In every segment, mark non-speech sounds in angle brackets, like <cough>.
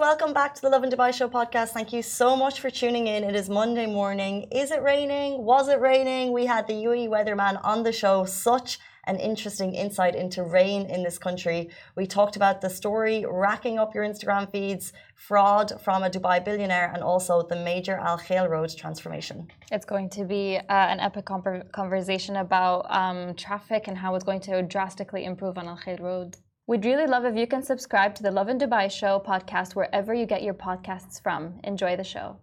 welcome back to the Lovin Dubai Show podcast. Thank you so much for tuning in. It is Monday morning. Is it raining? Was it raining? We had the UAE weatherman on the show. Such an interesting insight into rain in this country. We talked about the story racking up your Instagram feeds, fraud from a Dubai billionaire, and also the major Al Khail Road transformation. It's going to be uh, an epic conversation about um, traffic and how it's going to drastically improve on Al Khail Road. We'd really love if you can subscribe to the Lovin Dubai Show podcast wherever you get your podcasts from. Enjoy the show.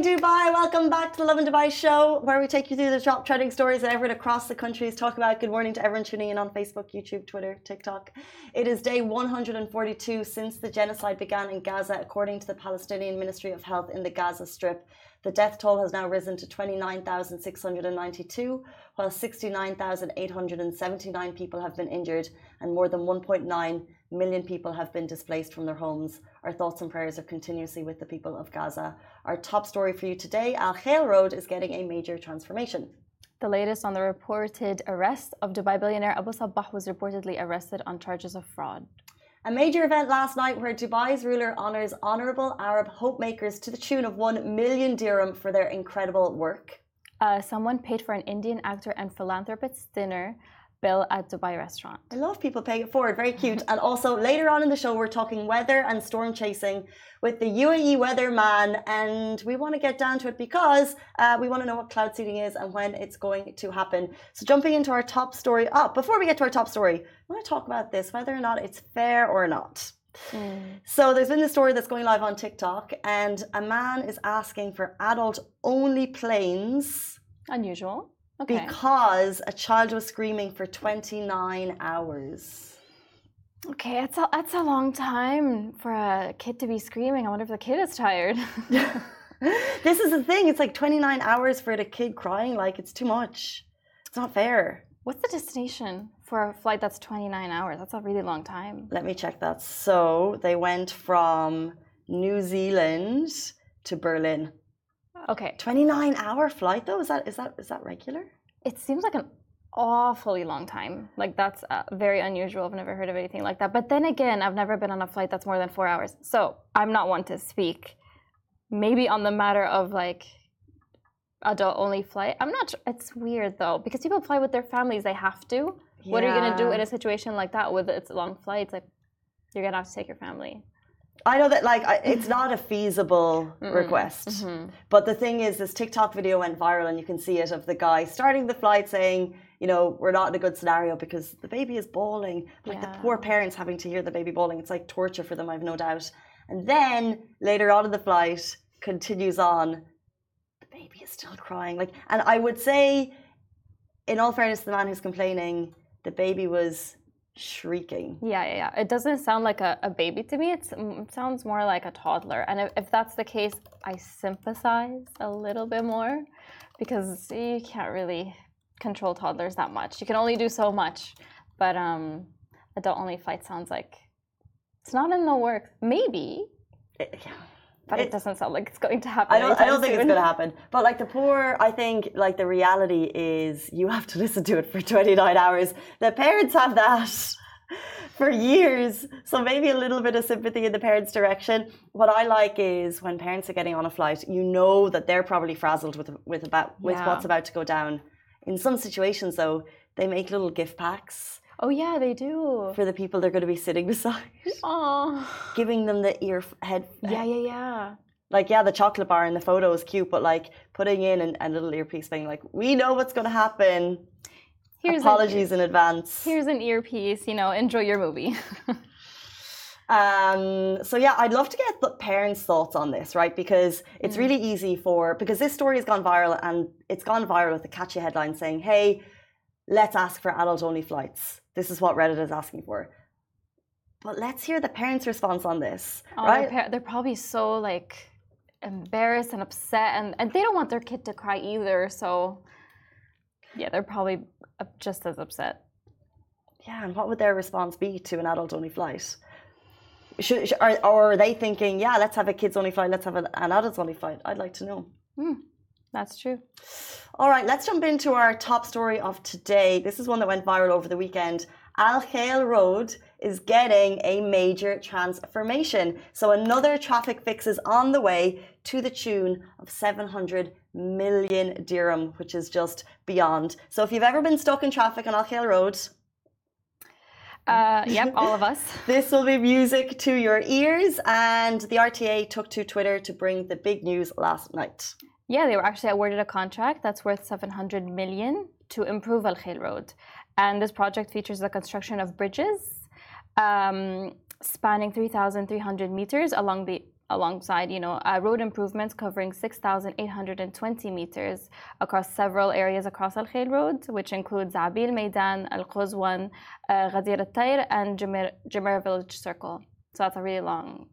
Welcome back to the Lovin Dubai show, where we take you through the top trending stories that everyone across the countries talk about. Good morning to everyone tuning in on Facebook, YouTube, Twitter, TikTok. It is day 142 since the genocide began in Gaza, according to the Palestinian Ministry of Health in the Gaza Strip. The death toll has now risen to 29,692, while 69,879 people have been injured and more than 1.9 million people have been displaced from their homes. Our thoughts and prayers are continuously with the people of Gaza. Our top story for you today Al Khail Road is getting a major transformation. The latest on the reported arrest of Dubai billionaire Abu Sabah was reportedly arrested on charges of fraud. A major event last night where Dubai's ruler honours honourable Arab hope makers to the tune of 1 million dirham for their incredible work. Uh, someone paid for an Indian actor and philanthropist's dinner bill at Dubai restaurant. I love people paying it forward. Very cute. and also later on in the show, we're talking weather and storm chasing with the UAE weatherman, and we want to get down to it because uh, we want to know what cloud seeding is and when it's going to happen. So jumping into our top story up. Oh, before we get to our top story, I want to talk about this whether or not it's fair or not. Mm. So there's been this story that's going live on TikTok, and a man is asking for adult only planes. Unusual Okay. Because a child was screaming for 29 hours. Okay, that's a, that's a long time for a kid to be screaming. I wonder if the kid is tired. <laughs> this is the thing. It's like 29 hours for a kid crying. Like, it's too much. It's not fair. What's the destination for a flight that's 29 hours? That's a really long time. Let me check that. So they went from New Zealand to Berlin. Okay. 29 hour flight though? Is that is that is that regular? It seems like an awfully long time. Like that's uh, very unusual. I've never heard of anything like that. But then again, I've never been on a flight that's more than 4 hours. So, I'm not one to speak maybe on the matter of like adult only flight. I'm not it's weird though because people fly with their families, they have to. Yeah. What are you going to do in a situation like that with its long flights like you're going to have to take your family? I know that like it's not a feasible mm-hmm. request, mm-hmm. but the thing is, this TikTok video went viral, and you can see it of the guy starting the flight saying, "You know, we're not in a good scenario because the baby is bawling." Like yeah. the poor parents having to hear the baby bawling, it's like torture for them. I've no doubt. And then later on in the flight, continues on. The baby is still crying. Like, and I would say, in all fairness, the man who's complaining, the baby was shrieking. Yeah, yeah, yeah. It doesn't sound like a, a baby to me. It's, it sounds more like a toddler. And if, if that's the case, I sympathize a little bit more because you can't really control toddlers that much. You can only do so much. But um, adult only flight sounds like it's not in the works. Maybe. It, yeah. But it, it, doesn't sound like it's going to happen. I don't. I don't think it's going to happen. But like the poor, I think like the reality is you have to listen to it for 29 hours. The parents have that. <laughs> for years. So maybe a little bit of sympathy in the parents' direction. What I like is when parents are getting on a flight, you know that they're probably frazzled with with about with Yeah. what's about to go down. In some situations, though, they make little gift packs Oh yeah, they do. for the people they're going to be sitting <laughs> beside, Oh. giving them the ear head. Yeah, yeah, yeah. Like yeah, the chocolate bar in the photo is cute, but like putting in an, a little earpiece, thing, like, "We know what's going to happen." Here's Apologies in advance. Here's an earpiece. You know, enjoy your movie. <laughs> Um, so yeah, I'd love to get the parents' thoughts on this, right? Because it's really easy for because this story has gone viral and it's gone viral with a catchy headline saying, "Hey, let's ask for adult-only flights." This is what Reddit is asking for. But let's hear the parents' response on this, Oh, right? They're, they're probably so like embarrassed and upset, and, and they don't want their kid to cry either. So, yeah, they're probably just as upset. Yeah, and what would their response be to an adult-only flight? Should, should, or, or are they thinking, "Yeah, let's have a kids-only flight. Let's have an, an adults-only flight"? I'd like to know. Hmm. That's true. All right, let's jump into our top story of today. This is one that went viral over the weekend. Al Khail Road is getting a major transformation. So another traffic fix is on the way to the tune of 700 million dirham, which is just beyond. So if you've ever been stuck in traffic on Al Khail Road, Uh, yep, all of us. <laughs> this will be music to your ears. And the RTA took to Twitter to bring the big news last night. Yeah, they were actually awarded a contract that's worth 700 million to improve Al Khail Road. And this project features the construction of bridges um, spanning 3,300 meters along the alongside, you know, uh, road improvements covering 6,820 meters across several areas across Al Khail Road, which includes Abil Maidan, Al Quzwan, uh, Ghadir Al Tayr, and Jumeir, Jumeir Village Circle. So that's a really long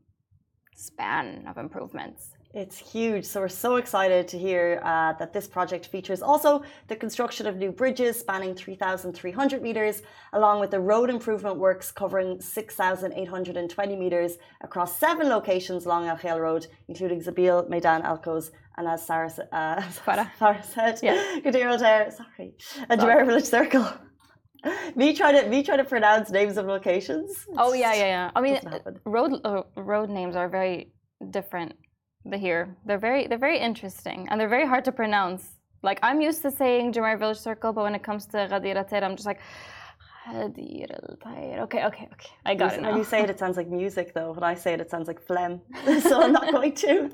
span of improvements. It's huge. So we're so excited to hear uh, that this project features also the construction of new bridges spanning 3,300 meters, along with the road improvement works covering 6,820 meters across seven locations along Al Khail Road, including Zabil, Maidan, Alcos, and as Sarah, uh. <laughs> Farah said, Yeah. <laughs> Tair, sorry, and Jumeirah Village Circle. <laughs> me trying to me trying to pronounce names of locations. Oh yeah, yeah, yeah. I mean, road uh, road names are very different. The here, they're very they're very interesting and they're very hard to pronounce. Like I'm used to saying Jumeir Village Circle, but when it comes to Ghadir Al Tayr, I'm just like Ghadir Al Tayr. Okay, okay, okay. I got it When you say it, it sounds like music, though. When I say it, it sounds like phlegm. <laughs> so I'm not going to.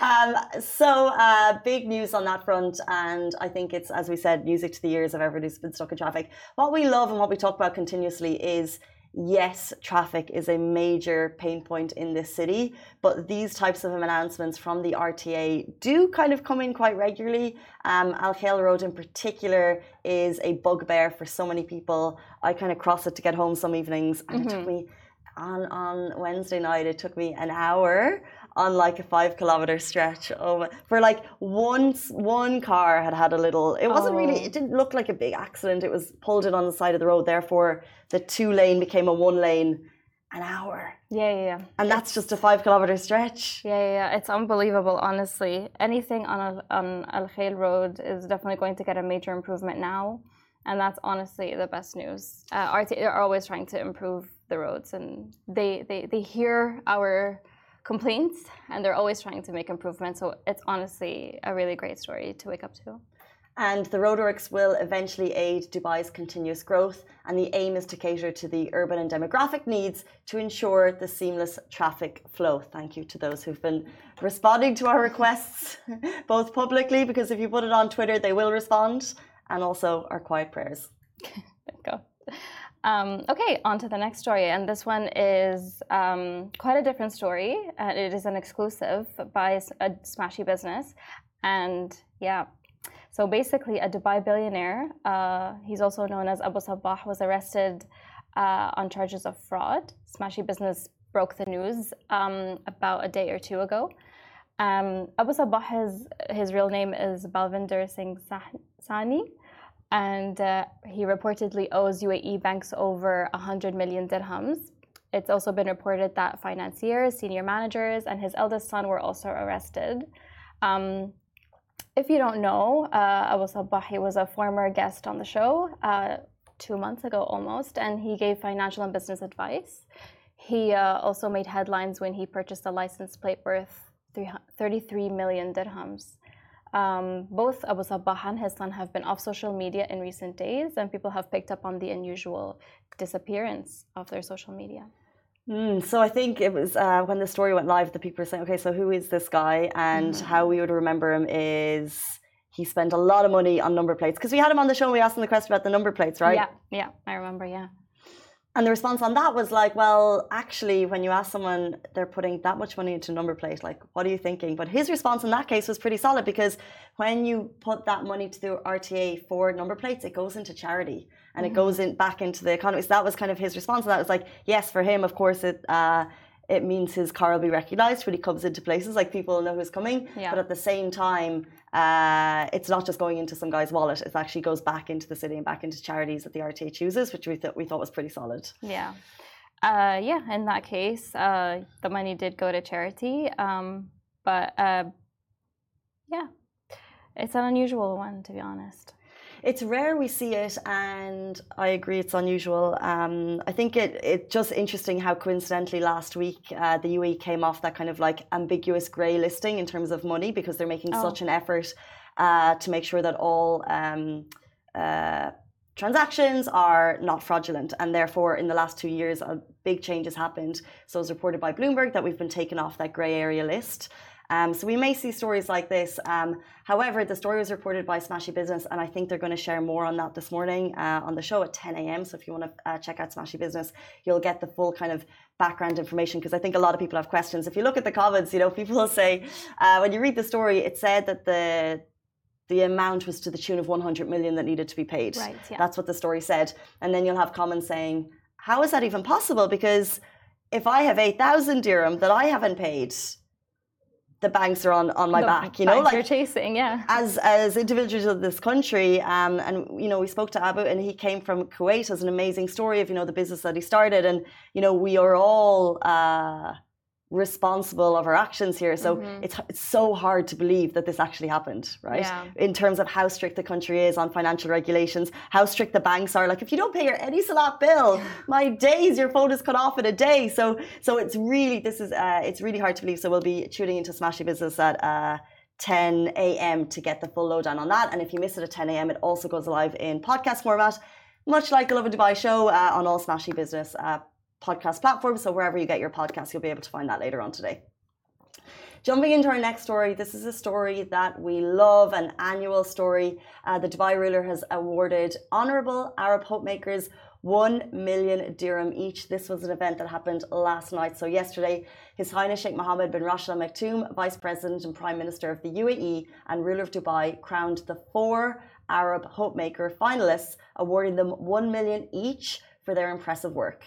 Um, so uh, big news on that front, and I think it's, as we said, music to the ears of everyone who's been stuck in traffic. What we love and what we talk about continuously is. Yes, traffic is a major pain point in this city, but these types of announcements from the RTA do kind of come in quite regularly. Um, Al Khail Road, in particular, is a bugbear for so many people. I kind of cross it to get home some evenings, and it took me on on Wednesday night. It took me an hour on like a five kilometer stretch over for like once one car had had a little. It wasn't really. Oh. It didn't look like a big accident. It was pulled in on the side of the road. Therefore, the two lane became a one lane. An hour, Yeah, yeah, yeah. and that's just a five kilometer stretch. Yeah, yeah, yeah. It's unbelievable, honestly. Anything on Al, on Al Khail Road is definitely going to get a major improvement now, and that's honestly the best news. Uh, RT are always trying to improve the roads, and they they they hear our complaints, and they're always trying to make improvements. So it's honestly a really great story to wake up to. And the roadworks will eventually aid Dubai's continuous growth, and the aim is to cater to the urban and demographic needs to ensure the seamless traffic flow. Thank you to those who've been responding to our requests, <laughs> both publicly, because if you put it on Twitter, they will respond, and also our quiet prayers. <laughs> Go. Um, okay, on to the next story. And this one is um, quite a different story. It is an exclusive by a Smashi Business. And yeah, so basically, a Dubai billionaire, uh, he's also known as Abu Sabah, was arrested uh, on charges of fraud. Smashi Business broke the news um, about a day or two ago. Um, Abu Sabah, his, his real name is Balvinder Singh Sahni and uh, he reportedly owes UAE banks over 100 million dirhams. It's also been reported that financiers, senior managers, and his eldest son were also arrested. Um, if you don't know, uh, Abu Sabah he was a former guest on the show uh, two months ago almost, and he gave financial and business advice. He uh, also made headlines when he purchased a license plate worth 33 million dirhams. Um, both Abu Sabah and his son have been off social media in recent days, and people have picked up on the unusual disappearance of their social media. Mm, so I think it was uh, when the story went live, the people were saying, "Okay, so who is this guy?" And mm-hmm. how we would remember him is he spent a lot of money on number plates because we had him on the show and we asked him the question about the number plates, right? Yeah, yeah, I remember. Yeah. And the response on that was like, well, actually, when you ask someone they're putting that much money into number plate, like, what are you thinking? But his response in that case was pretty solid because when you put that money to the RTA for number plates, it goes into charity and mm-hmm. it goes in back into the economy. So that was kind of his response. And that was like, yes, for him, of course, it uh, it means his car will be recognized when he comes into places, like people will know who's coming. Yeah. But at the same time, uh, it's not just going into some guy's wallet. It actually goes back into the city and back into charities that the RTA chooses, which we thought we thought was pretty solid. Yeah. Uh, yeah, in that case, uh, the money did go to charity. Um, but uh, yeah, it's an unusual one, to be honest it's rare we see it, and I agree it's unusual. Um, I think it it's just interesting how coincidentally last week uh, the UAE came off that kind of like ambiguous grey listing in terms of money because they're making oh. such an effort uh, to make sure that all. Um, uh, transactions are not fraudulent and therefore in the last two years a big change has happened so it was reported by bloomberg that we've been taken off that grey area list um, so we may see stories like this. Um, however, the story was reported by Smashi Business, and I think they're going to share more on that this morning uh, on the show at 10 a.m. So if you want to uh, check out Smashi Business, you'll get the full kind of background information because I think a lot of people have questions. If you look at the comments, you know, <laughs> people will say uh, when you read the story, it said that the the amount was to the tune of 100 million that needed to be paid. Right, yeah. That's what the story said. And then you'll have comments saying, how is that even possible? Because if I have 8,000 dirham that I haven't paid, the banks are on, on my the back, you know, like you're chasing, yeah. As as individuals of this country, um, and you know, we spoke to Abu, and he came from Kuwait as an amazing story of you know the business that he started, and you know, we are all. Uh, responsible of our actions here. So mm-hmm. it's it's so hard to believe that this actually happened, right? Yeah. In terms of how strict the country is on financial regulations, how strict the banks are. Like if you don't pay your Etisalat bill, <laughs> my days, your phone is cut off in a day. So so it's really this is uh, it's really hard to believe. So we'll be tuning into Smashi Business at. Uh, 10 a.m. to get the full lowdown on that. And if you miss it at 10 a.m., it also goes live in podcast format, much like the Lovin Dubai show uh, on all Smashi Business uh, podcast platform. So wherever you get your podcast, you'll be able to find that later on today. Jumping into our next story, this is a story that we love, an annual story. Uh, the Dubai ruler has awarded honourable Arab hope makers 1 million dirham each. This was an event that happened last night. So, yesterday, His Highness Sheikh Mohammed bin Rashid Al Maktoum, Vice President and Prime Minister of the UAE and ruler of Dubai, crowned the four Arab hope maker finalists, awarding them 1 million each for their impressive work.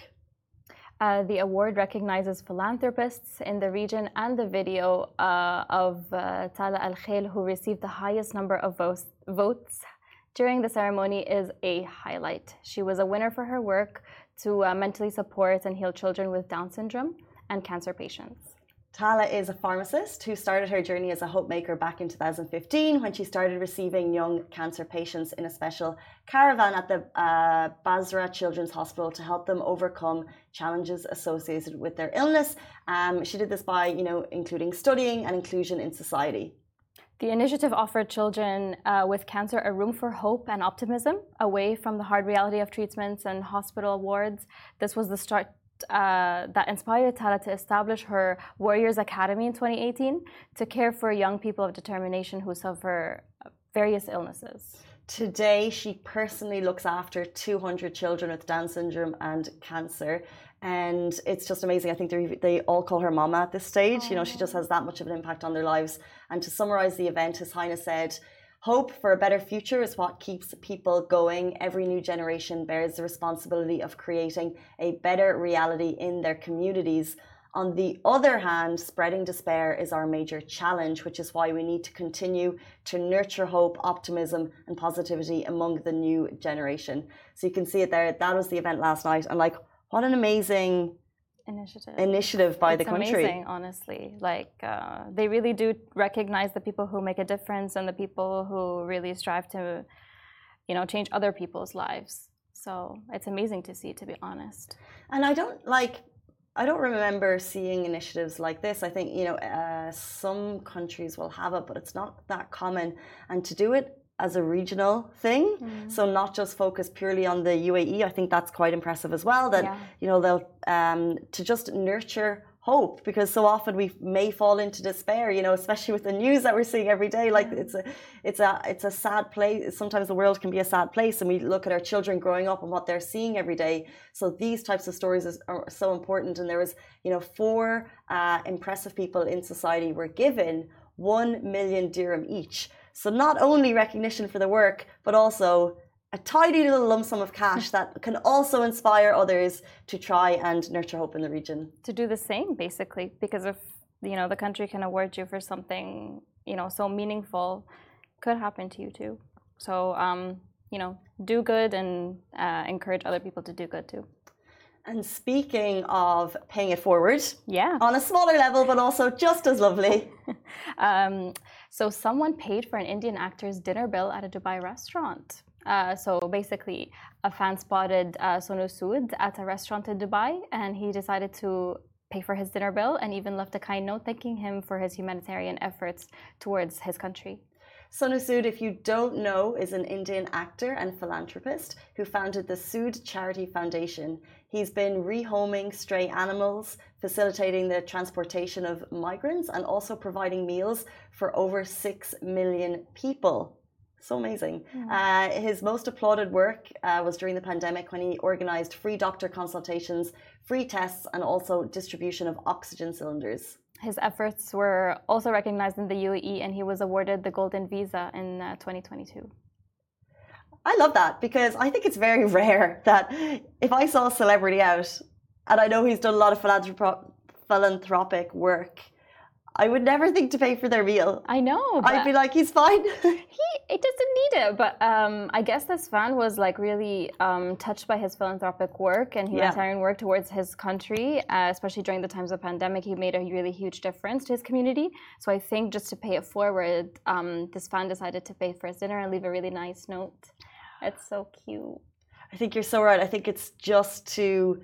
Uh, the award recognizes philanthropists in the region and the video uh, of uh, Tala Al Khalil, who received the highest number of votes, votes during the ceremony, is a highlight. She was a winner for her work to uh, mentally support and heal children with Down syndrome and cancer patients. Tala is a pharmacist who started her journey as a hope maker back in 2015 when she started receiving young cancer patients in a special caravan at the uh, Basra Children's Hospital to help them overcome challenges associated with their illness. Um, she did this by, you know, including studying and inclusion in society. The initiative offered children uh, with cancer a room for hope and optimism away from the hard reality of treatments and hospital wards. This was the start uh, that inspired Tala to establish her Warriors Academy in 2018 to care for young people of determination who suffer various illnesses. Today, she personally looks after 200 children with Down syndrome and cancer. And it's just amazing. I think they all call her mama at this stage. You know, she just has that much of an impact on their lives. And to summarize the event, His Highness said, Hope for a better future is what keeps people going. Every new generation bears the responsibility of creating a better reality in their communities. On the other hand, spreading despair is our major challenge, which is why we need to continue to nurture hope, optimism, and positivity among the new generation. So you can see it there. That was the event last night. And like, what an amazing initiative initiative by it's the country. Amazing, honestly. Like uh, they really do recognize the people who make a difference and the people who really strive to, you know, change other people's lives. So it's amazing to see, to be honest. And I don't like. I don't remember seeing initiatives like this. I think you know uh, some countries will have it, but it's not that common. And to do it as a regional thing, mm. so not just focus purely on the UAE. I think that's quite impressive as well. That yeah. you know they'll um, to just nurture hope because so often we may fall into despair you know especially with the news that we're seeing every day like it's a it's a it's a sad place sometimes the world can be a sad place and we look at our children growing up and what they're seeing every day so these types of stories is, are so important and there was you know four uh, impressive people in society were given 1 million dirham each so not only recognition for the work but also a tidy little lump sum of cash <laughs> that can also inspire others to try and nurture hope in the region. To do the same, basically, because if you know the country can award you for something you know so meaningful, could happen to you too. So um, you know, do good and uh, encourage other people to do good too. And speaking of paying it forward, yeah, on a smaller level, but also just as lovely. <laughs> um, so someone paid for an Indian actor's dinner bill at a Dubai restaurant. Uh, so basically, a fan spotted uh, Sonu Sood at a restaurant in Dubai, and he decided to pay for his dinner bill and even left a kind note thanking him for his humanitarian efforts towards his country. Sonu Sood, if you don't know, is an Indian actor and philanthropist who founded the Sood Charity Foundation. He's been rehoming stray animals, facilitating the transportation of migrants, and also providing meals for over 6 million people so amazing. Mm. Uh, his most applauded work uh, was during the pandemic when he organized free doctor consultations, free tests, and also distribution of oxygen cylinders. His efforts were also recognized in the UAE, and he was awarded the Golden Visa in uh, 2022. I love that because I think it's very <laughs> rare that if I saw a celebrity out, and I know he's done a lot of philanthropic work I would never think to pay for their meal. I know. I'd be like, he's fine. <laughs> he it doesn't need it, but um, I guess this fan was like really um, touched by his philanthropic work and humanitarian yeah. work towards his country, uh, especially during the times of pandemic. He made a really huge difference to his community. So I think just to pay it forward, um, this fan decided to pay for his dinner and leave a really nice note. It's so cute. I think you're so right. I think it's just to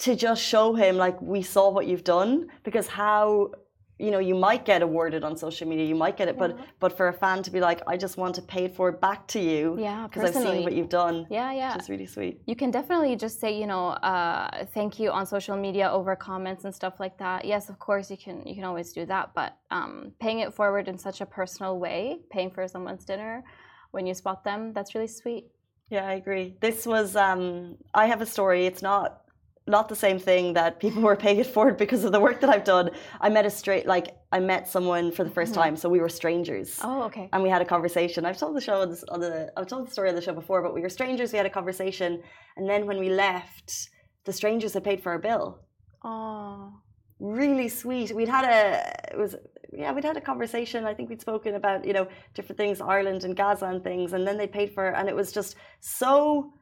to just show him like we saw what you've done because how you know you might get awarded on social media you might get it yeah. but but for a fan to be like i just want to pay for it forward back to you yeah because i've seen what you've done yeah yeah. which is really sweet. You can definitely just say you know uh, thank you on social media over comments and stuff like that. Yes of course you can you can always do that but um, paying it forward in such a personal way paying for someone's dinner when you spot them that's really sweet. Yeah i agree. This was um, i have a story it's not not the same thing that people were paying it forward <laughs> because of the work that I've done. I met a straight like I met someone for the 1st mm-hmm. time, so we were strangers. Oh, okay. And we had a conversation. I've told the show on the I've told the story on the show before, but we were strangers. We had a conversation, and then when we left, the strangers had paid for our bill. Oh, really sweet. We'd had a it was yeah we'd had a conversation. I think we'd spoken about you know different things, Ireland and Gaza and things, and then they paid for, it, and it was just so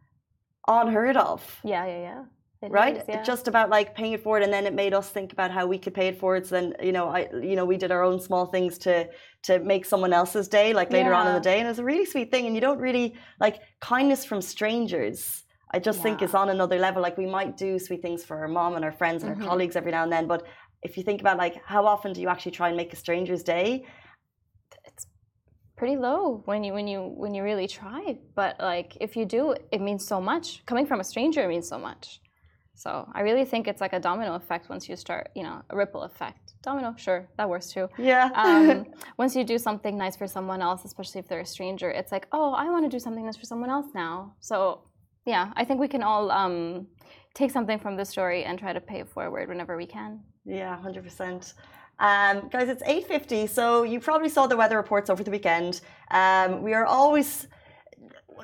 unheard of. Yeah, yeah, yeah. It right? Is, yeah. Just about like paying it forward, and then it made us think about how we could pay it forward. So then, you know, I, you know, we did our own small things to to make someone else's day, like later yeah. on in the day, and it was a really sweet thing. And you don't really like kindness from strangers. I just yeah. think is on another level. Like we might do sweet things for our mom and our friends and mm-hmm. our colleagues every now and then, but if you think about like how often do you actually try and make a stranger's day? It's pretty low when you when you when you really try. But like if you do, it means so much. Coming from a stranger means so much. So I really think it's like a domino effect once you start, you know, a ripple effect. Domino, sure, that works too. Yeah. um, <laughs> once you do something nice for someone else, especially if they're a stranger, it's like, oh, I want to do something nice for someone else now. So yeah, I think we can all um, take something from the story and try to pay it forward whenever we can. Yeah, hundred percent. Um, guys, it's eight fifty, so you probably saw the weather reports over the weekend. Um, we are always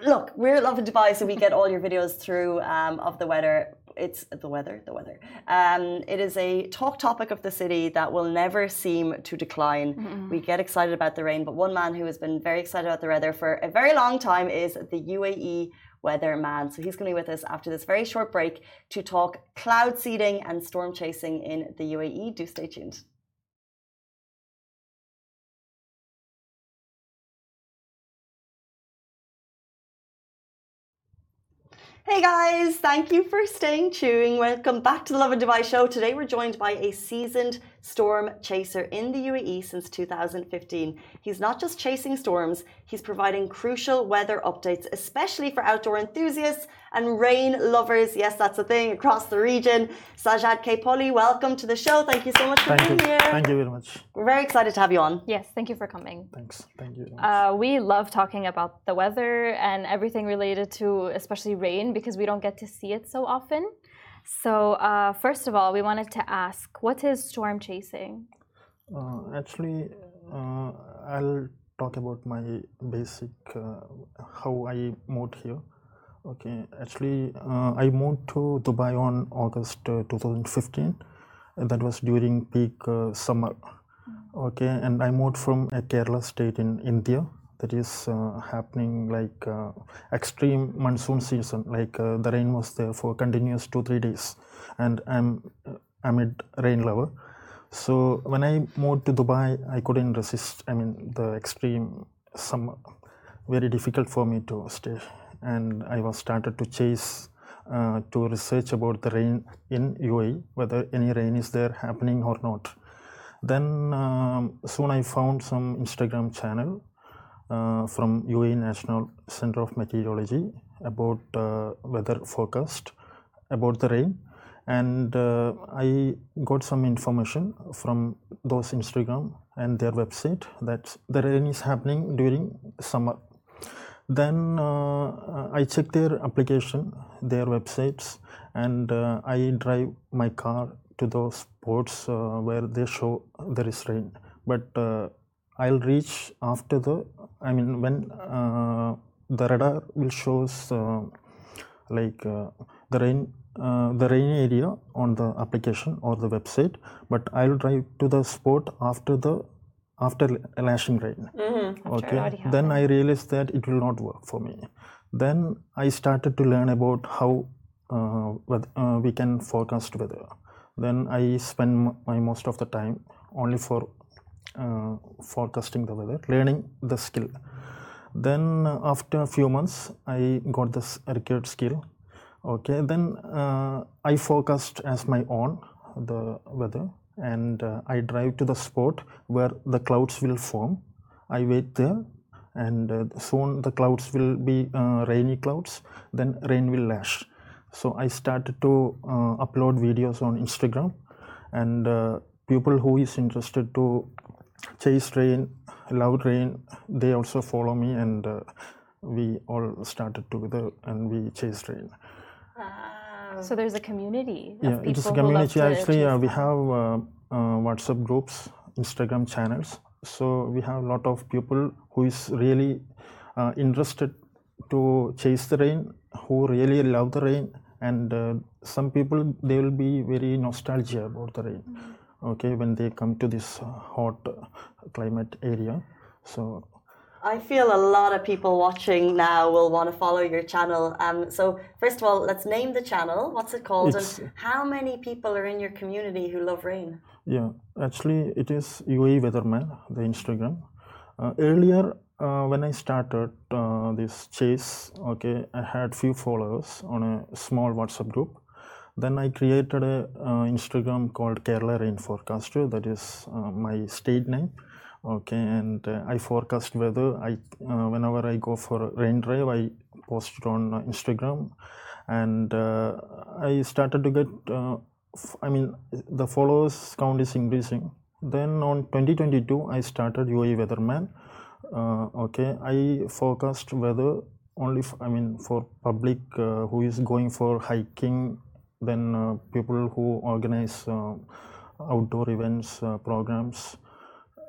look, we're loving Dubai, so we get all your videos through um, of the weather it's the weather, the weather. Um, it is a talk topic of the city that will never seem to decline. Mm-hmm. We get excited about the rain, but one man who has been very excited about the weather for a very long time is the UAE weather man. So he's going to be with us after this very short break to talk cloud seeding and storm chasing in the UAE. Do stay tuned. Hey guys, thank you for staying tuned. Welcome back to the Lovin Dubai show. Today we're joined by a seasoned storm chaser in the UAE since 2015. He's not just chasing storms, he's providing crucial weather updates, especially for outdoor enthusiasts and rain lovers. Yes, that's a thing across the region. Sajad K. Poli, welcome to the show. Thank you so much for thank being you. here. Thank you very much. We're very excited to have you on. Yes, thank you for coming. Thanks. Thank you. Uh, we love talking about the weather and everything related to, especially rain, because we don't get to see it so often. So, uh, first of all, we wanted to ask, what is storm chasing? Uh, actually, uh, I'll talk about my basic uh, how I moved here. Okay, actually, uh, I moved to Dubai on August uh, 2015. and That was during peak uh, summer. Okay, and I moved from a Kerala state in India. That is uh, happening like uh, extreme monsoon season. Like uh, the rain was there for continuous two three days, and I'm uh, amid rain level. So when I moved to Dubai, I couldn't resist. I mean, the extreme summer, very difficult for me to stay, and I was started to chase uh, to research about the rain in UAE, whether any rain is there happening or not. Then um, soon I found some Instagram channel from UAE National Center of Meteorology about uh, weather forecast about the rain. And uh, i got some information from those instagram and their website that the rain is happening during summer. Then uh, i checked their application their websites and uh, i drive my car to those spots uh, where they show there is rain. But uh, i'll reach after the i mean when uh, the radar will shows uh, like uh, the rain uh, the rain area on the application or the website but i'll drive to the spot after the after lashing rain. It okay? then i realized that it will not work for me. Then i started to learn about how uh, uh, we can forecast weather. Then i spend my most of the time only for uh, forecasting the weather learning the skill. Then uh, after a few months i got this required skill. Okay then uh, i forecast as my own the weather and uh, i drive to the spot where the clouds will form. I wait there and uh, soon the clouds will be rainy clouds then rain will lash. So i started to upload videos on instagram and people who is interested to chase rain love rain they also follow me and uh, we all started together and we chased rain. So there's a community of yeah it is a community actually uh, we have uh, uh, whatsapp groups instagram channels. So we have a lot of people who is really uh, interested to chase the rain who really love the rain and uh, some people they will be very nostalgic about the rain okay when they come to this uh, hot climate area so I feel a lot of people watching now will want to follow your channel. Um, so first of all, let's name the channel. What's it called? It's- and how many people are in your community who love rain? Yeah, actually, it is UAE Weatherman, the Instagram. Uh, earlier, uh, when I started uh, this chase, okay, I had few followers on a small WhatsApp group. Then I created a Instagram called Kerala Rain Forecaster. That is uh, my state name. Okay, and uh, I forecast weather. I uh, whenever I go for rain drive, I post it on uh, Instagram, and uh, I started to get. Uh, f- I mean, the followers count is increasing. Then on 2022, I started UAE Weatherman. Okay, I forecast weather only. F- I mean, for public who is going for hiking, then uh, people who organize uh, outdoor events, uh, programs.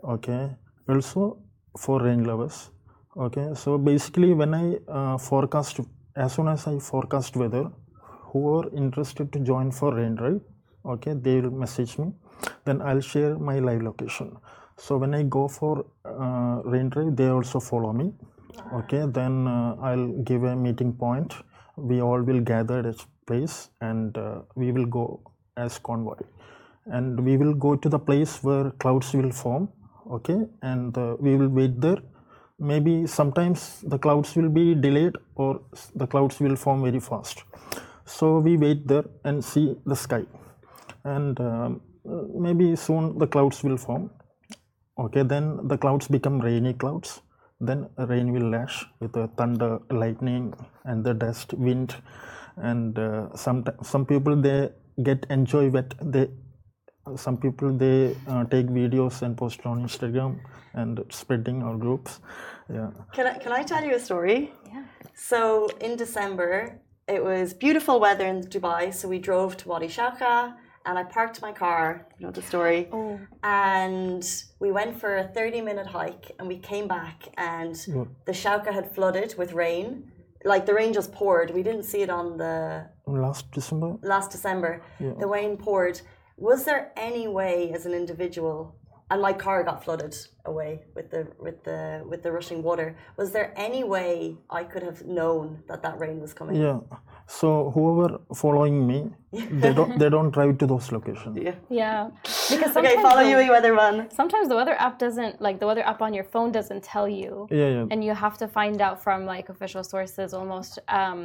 Okay, also for rain lovers. Okay, so basically, when I forecast, as soon as I forecast weather, who are interested to join for rain drive, okay, they will message me. Then I'll share my live location. So when I go for uh, rain drive, they also follow me. Okay, then uh, I'll give a meeting point. We all will gather at place and uh, we will go as convoy. And we will go to the place where clouds will form. Okay, and uh, we will wait there maybe sometimes the clouds will be delayed or the clouds will form very fast. So we wait there and see the sky, and um, maybe soon the clouds will form. Okay, then the clouds become rainy clouds. Then rain will lash with the thunder, lightning, and the dust, wind, and uh, some some people they get enjoy wet. They some people they uh, take videos and post on Instagram and spreading our groups. Yeah. Can I, can I tell you a story? Yeah. So in December, it was beautiful weather in Dubai. So we drove to Wadi Shawka and I parked my car. You know the story. Oh. And we went for a 30 minute hike and we came back and the Shawka had flooded with rain. Like the rain just poured. We didn't see it on the Last December, last December. The rain poured. Was there any way as an individual and my car got flooded away with the with the with the rushing water. Was there any way I could have known that that rain was coming? yeah. So whoever following me, they don't they don't drive to those locations. Yeah. Yeah. Because Okay, follow the- you, weatherman. Sometimes the weather app doesn't like the weather app on your phone doesn't tell you. Yeah, yeah. and you have to find out from like official sources almost um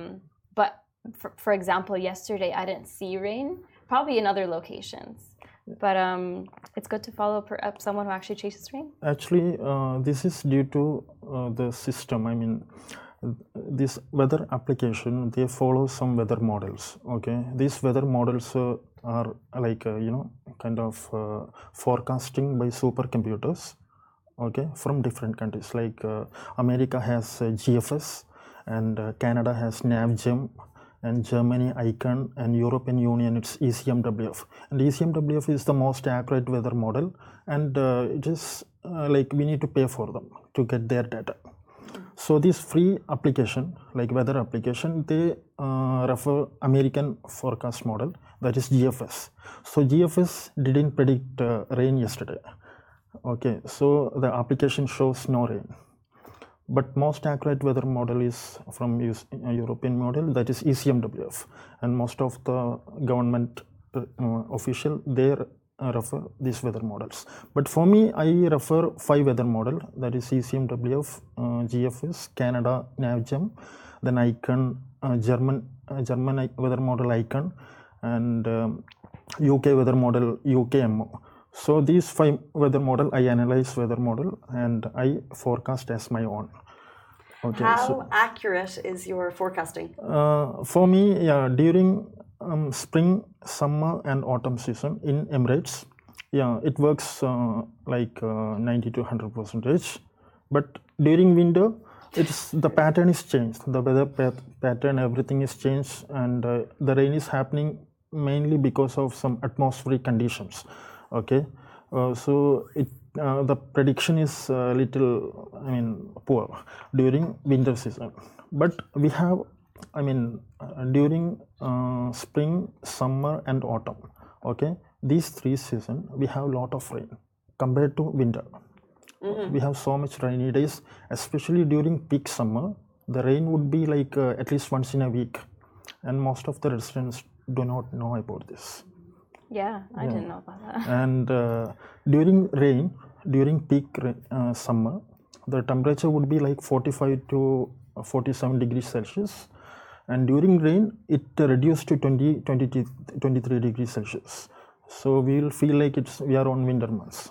but for, for example yesterday i didn't see rain probably in other locations but um it's good to follow per, up someone who actually chases rain Actually, uh, this is due to uh, the system. I mean, this weather application they follow some weather models. Okay, these weather models uh, are like uh, you know kind of uh, forecasting by supercomputers. Okay, from different countries like uh, America has uh, GFS and uh, Canada has NavGem and Germany ICON and European Union it's ECMWF and ECMWF is the most accurate weather model and it is like we need to pay for them to get their data so this free application like weather application they uh, refer american forecast model that is gfs so gfs didn't predict uh, rain yesterday. Okay so the application shows no rain. But most accurate weather model is from US, uh, European model that is ECMWF and most of the government uh, official they refer these weather models but for me I refer five weather model that is ECMWF uh, GFS Canada NavGem then ICON uh, German uh, German weather model ICON and um, UK weather model UKMO so these five weather model I analyze weather model and I forecast as my own. Okay. How So accurate is your forecasting? uh, for me, yeah, during um, spring, summer, and autumn season in Emirates, yeah, it works uh, like uh, 90 to 100 percentage. But during winter, it's the pattern is changed. The weather pat- pattern, everything is changed, and uh, the rain is happening mainly because of some atmospheric conditions. Okay, uh, so it uh, the prediction is a little, I mean, poor during winter season. But we have I mean, uh, during uh, spring, summer, and autumn. Okay, these three seasons we have lot of rain compared to winter. We have so much rainy days, especially during peak summer. The rain would be like uh, at least once in a week, and most of the residents do not know about this. yeah i didn't know about that <laughs> And uh, during rain, during peak uh, summer, the temperature would be like 45 to 47 degrees Celsius. And during rain, it reduced to 20, 20, 23 degrees Celsius. So we will feel like it's we are on winter months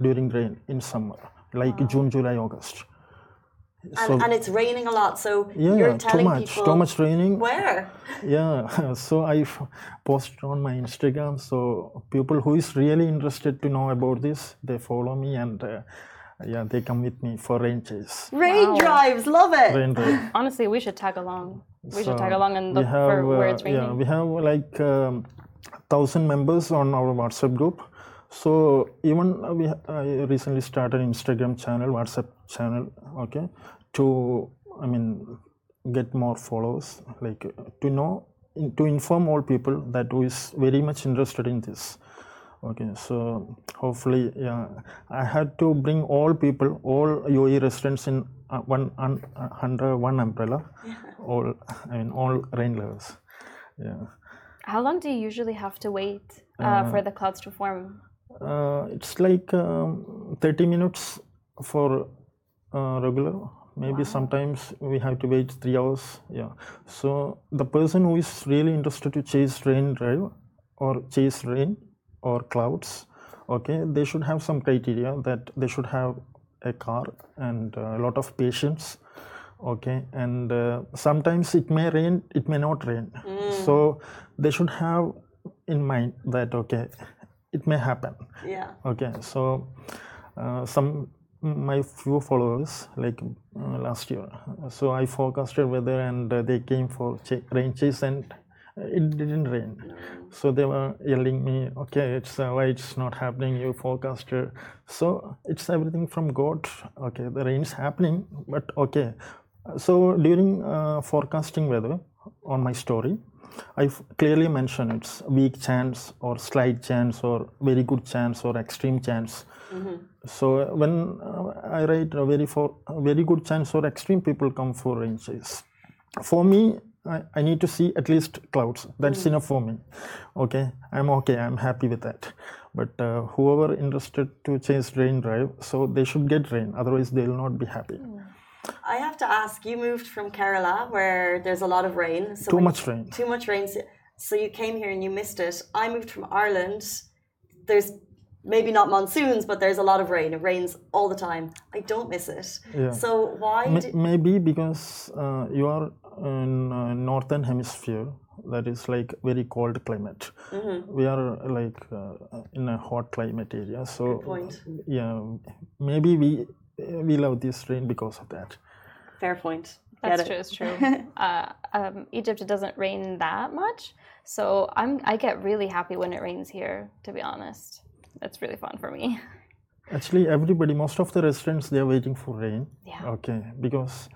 during rain in summer, like June, July, August. And, and it's raining a lot, so Yeah, you're yeah, too much, people too much raining. where. Yeah, <laughs> so i posted on my Instagram. So people who is really interested to know about this, they follow me and uh, yeah, they come with me for rain chase. Rain Wow. drives, love it. Rain drive. honestly we should tag along we should tag along and we look for have, where uh, it's raining Yeah, we have like um, thousand members on our WhatsApp group. So even we I recently started Instagram channel, WhatsApp channel. Okay, to I mean get more followers, like to know to inform all people that who is very much interested in this. Okay, so hopefully, yeah, I had to bring all people, all UAE residents in uh, one un, uh, under one umbrella, all I mean all rain lovers. Yeah, how long do you usually have to wait uh, for the clouds to form uh, it's like um, 30 minutes for uh, regular. Maybe sometimes we have to wait three hours. Yeah. So the person who is really interested to chase rain drive or chase rain or clouds, okay, they should have some criteria that they should have a car and a lot of patience okay? And uh, sometimes it may rain it may not rain. So they should have in mind that okay it may happen. Yeah. okay so uh, some my few followers like uh, last year so i forecasted weather and uh, they came for ch- rain chase and it didn't rain. So they were yelling me okay it's uh, why it's not happening? You forecasted so it's everything from god. Okay the rain's happening but okay. So during uh, forecasting weather on my story I clearly mention it's weak chance or slight chance or very good chance or extreme chance. So uh, when uh, I write a very for a very good chance or extreme, people come for rain chase. For me, I, I need to see at least clouds. That's enough for me. Okay, I'm okay. I'm happy with that. But uh, whoever interested to chase rain drive, so they should get rain. Otherwise, they will not be happy. I have to ask, you moved from Kerala where there's a lot of rain. So Too much rain. Too much rain. So- So you came here and you missed it. I moved from Ireland. There's maybe not monsoons, but there's a lot of rain. It rains all the time. I don't miss it. Yeah. So why did, maybe because uh, you are in uh, northern hemisphere that is like very cold climate Mm-hmm. we are like uh, in a hot climate area so point. yeah maybe we we love this rain because of that fair point. That's Get true. it. It's true. <laughs> uh, um, Egypt it doesn't rain that much, so I'm I get really happy when it rains here. To be honest, it's really fun for me. <laughs> actually everybody most of the residents they are waiting for rain Yeah. okay because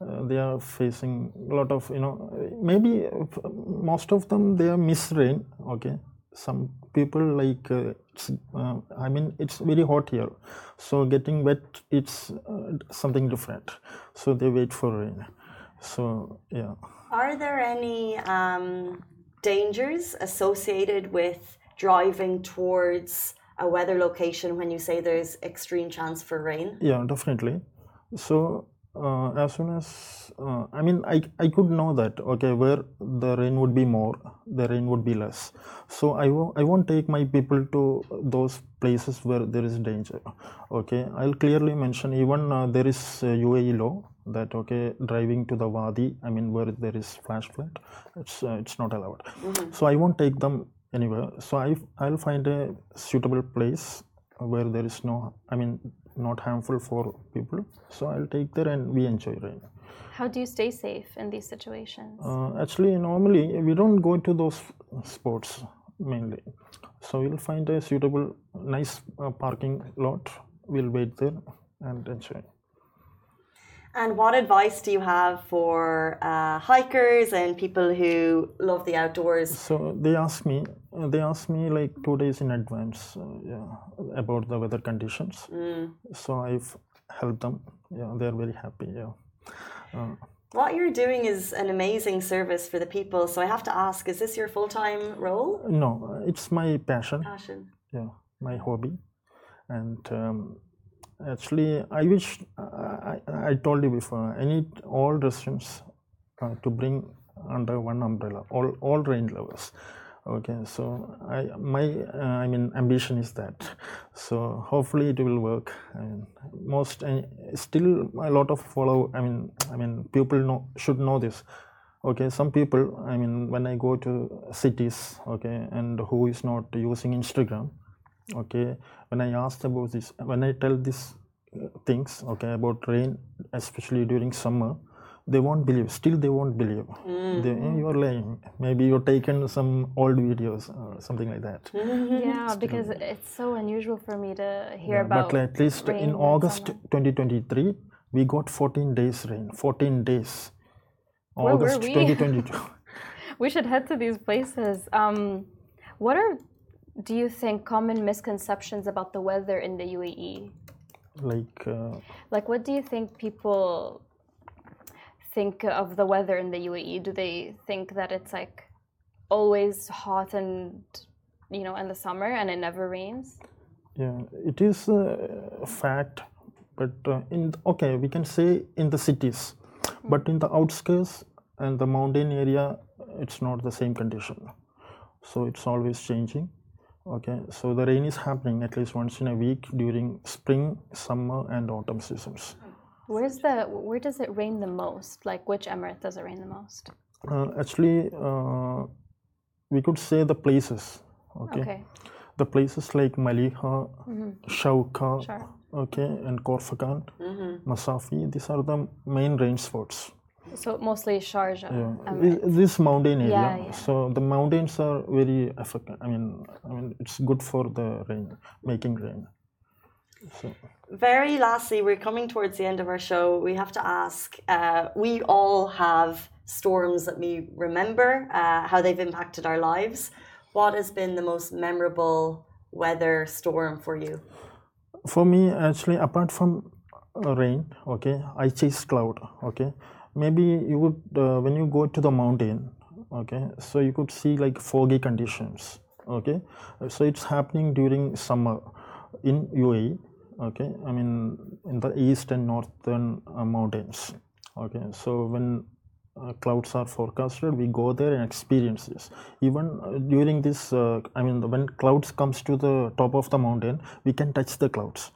they are facing a lot of you know maybe uh, most of them they are miss rain okay? Some people like uh, it's, uh, i mean it's very hot here. So getting wet it's uh, something different. So they wait for rain. So yeah. Are there any um, dangers associated with driving towards a weather location when you say there's extreme chance for rain? yeah definitely. So uh, as soon as uh, i mean I, I could know that okay where the rain would be more the rain would be less. So I w- I won't take my people to those places where there is danger. Okay i'll clearly mention even uh, there is uae law that okay driving to the wadi i mean where there is flash flood it's uh, it's not allowed. So i won't take them anywhere. So i i'll find a suitable place where there is no i mean not harmful for people. So i'll take there and we enjoy rain How do you stay safe in these situations? uh, actually normally we don't go to those spots mainly. So we'll find a suitable nice uh, parking lot. We'll wait there and enjoy And what advice do you have for uh, hikers and people who love the outdoors? so they ask me they ask me like two days in advance uh, yeah, about the weather conditions so i've helped them yeah they're very happy yeah uh, What you're doing is an amazing service for the people. So I have to ask, is this your full time role? no it's my passion Passion. yeah my hobby and um, actually i wish I, I, I told you before i need all residents uh, to bring under one umbrella all all rain levels. Okay so i my uh, i mean ambition is that. So hopefully it will work. And most and still a lot of follow i mean i mean people know should know this. Okay some people i mean when i go to cities okay and who is not using instagram okay when i ask about this when i tell these uh, things okay about rain especially during summer they won't believe still they won't believe they, "Eh, you're lying maybe you're taken some old videos or something like that yeah, because it's so unusual for me to hear Yeah, about. but at least rain in in august summer. 2023 we got 14 days rain 14 days Where were august we? <laughs> 2022 We should head to these places. Um, what are, do you think, common misconceptions about the weather in the UAE? like uh, Like, what do you think people think of the weather in the UAE? Do they think that it's like always hot and, you know, in the summer and it never rains? Yeah, it is a fact but uh, in okay we can say in the cities but in the outskirts and the mountain area it's not the same condition so it's always changing okay so the rain is happening at least once in a week during spring summer and autumn seasons Where's the where does it rain the most? Like which emirate does it rain the most? uh, actually uh, we could say the places okay, Okay. the places like maliha Shawka Sure. okay and Khor Fakkan masafi these are the main rain spots So mostly Sharjah. Yeah, Emirate. this mountain area. Yeah, yeah. So the mountains are very effective. I mean, I mean, it's good for the rain, making rain. So Very lastly, we're coming towards the end of our show. We have to ask uh, we all have storms that we remember, uh, how they've impacted our lives. What has been the most memorable weather storm for you? for me, actually, apart from uh, rain, okay, I chase cloud. Okay, maybe you would uh, when you go to the mountain. Okay, so you could see like foggy conditions. Okay, so it's happening during summer in UAE. Okay, I mean in the east and northern uh, mountains. Okay, so when uh, clouds are forecasted, we go there and experience this. Even uh, during this, uh, I mean, when clouds comes to the top of the mountain, we can touch the clouds.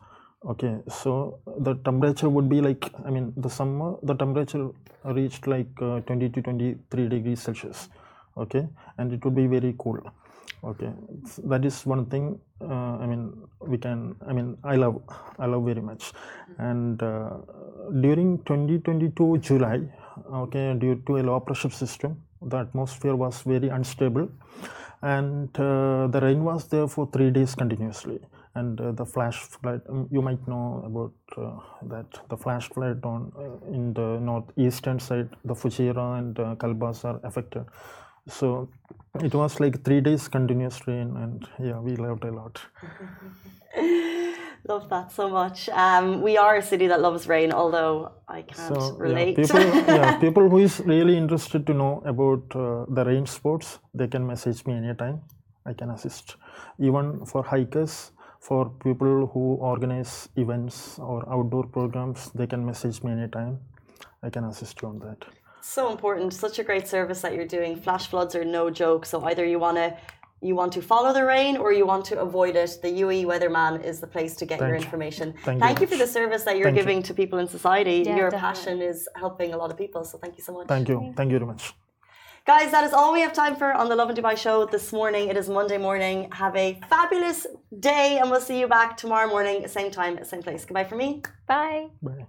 Okay, so the temperature would be like, I mean, the summer, the temperature reached like uh, 20 to 23 degrees Celsius. Okay, and it would be very cool. Okay, s- that is one thing. Uh, I mean, we can. I mean, I love, I love very much. And uh, during 2022 July, okay, due to a low pressure system, the atmosphere was very unstable, and uh, the rain was there for three days continuously. And uh, the flash flood, um, you might know about uh, that the flash flood on uh, in the northeastern side, the Fujairah and uh, Kalbas are affected. So it was like three days continuous rain, and yeah, we loved a lot. <laughs> Love that so much. Um, we are a city that loves rain, although I can't So yeah, relate. people, <laughs> yeah, people who is really interested to know about uh, the rain sports, they can message me anytime. I can assist. Even for hikers, for people who organize events or outdoor programs, they can message me anytime. I can assist you on that. so important such a great service that you're doing flash floods are no joke so either you want to you want to follow the rain or you want to avoid it the UAE weatherman is the place to get your Thank you. information Thank you you for the service that you're Thank you. giving to people in society Yeah, your definitely. passion is helping a lot of people so thank you so much Thank you. Thank you very much. Guys, that is all we have time for on the Lovin Dubai show this morning. It is Monday morning. Have a fabulous day, and we'll see you back tomorrow morning, same time, same place. Goodbye for me. Bye. Bye.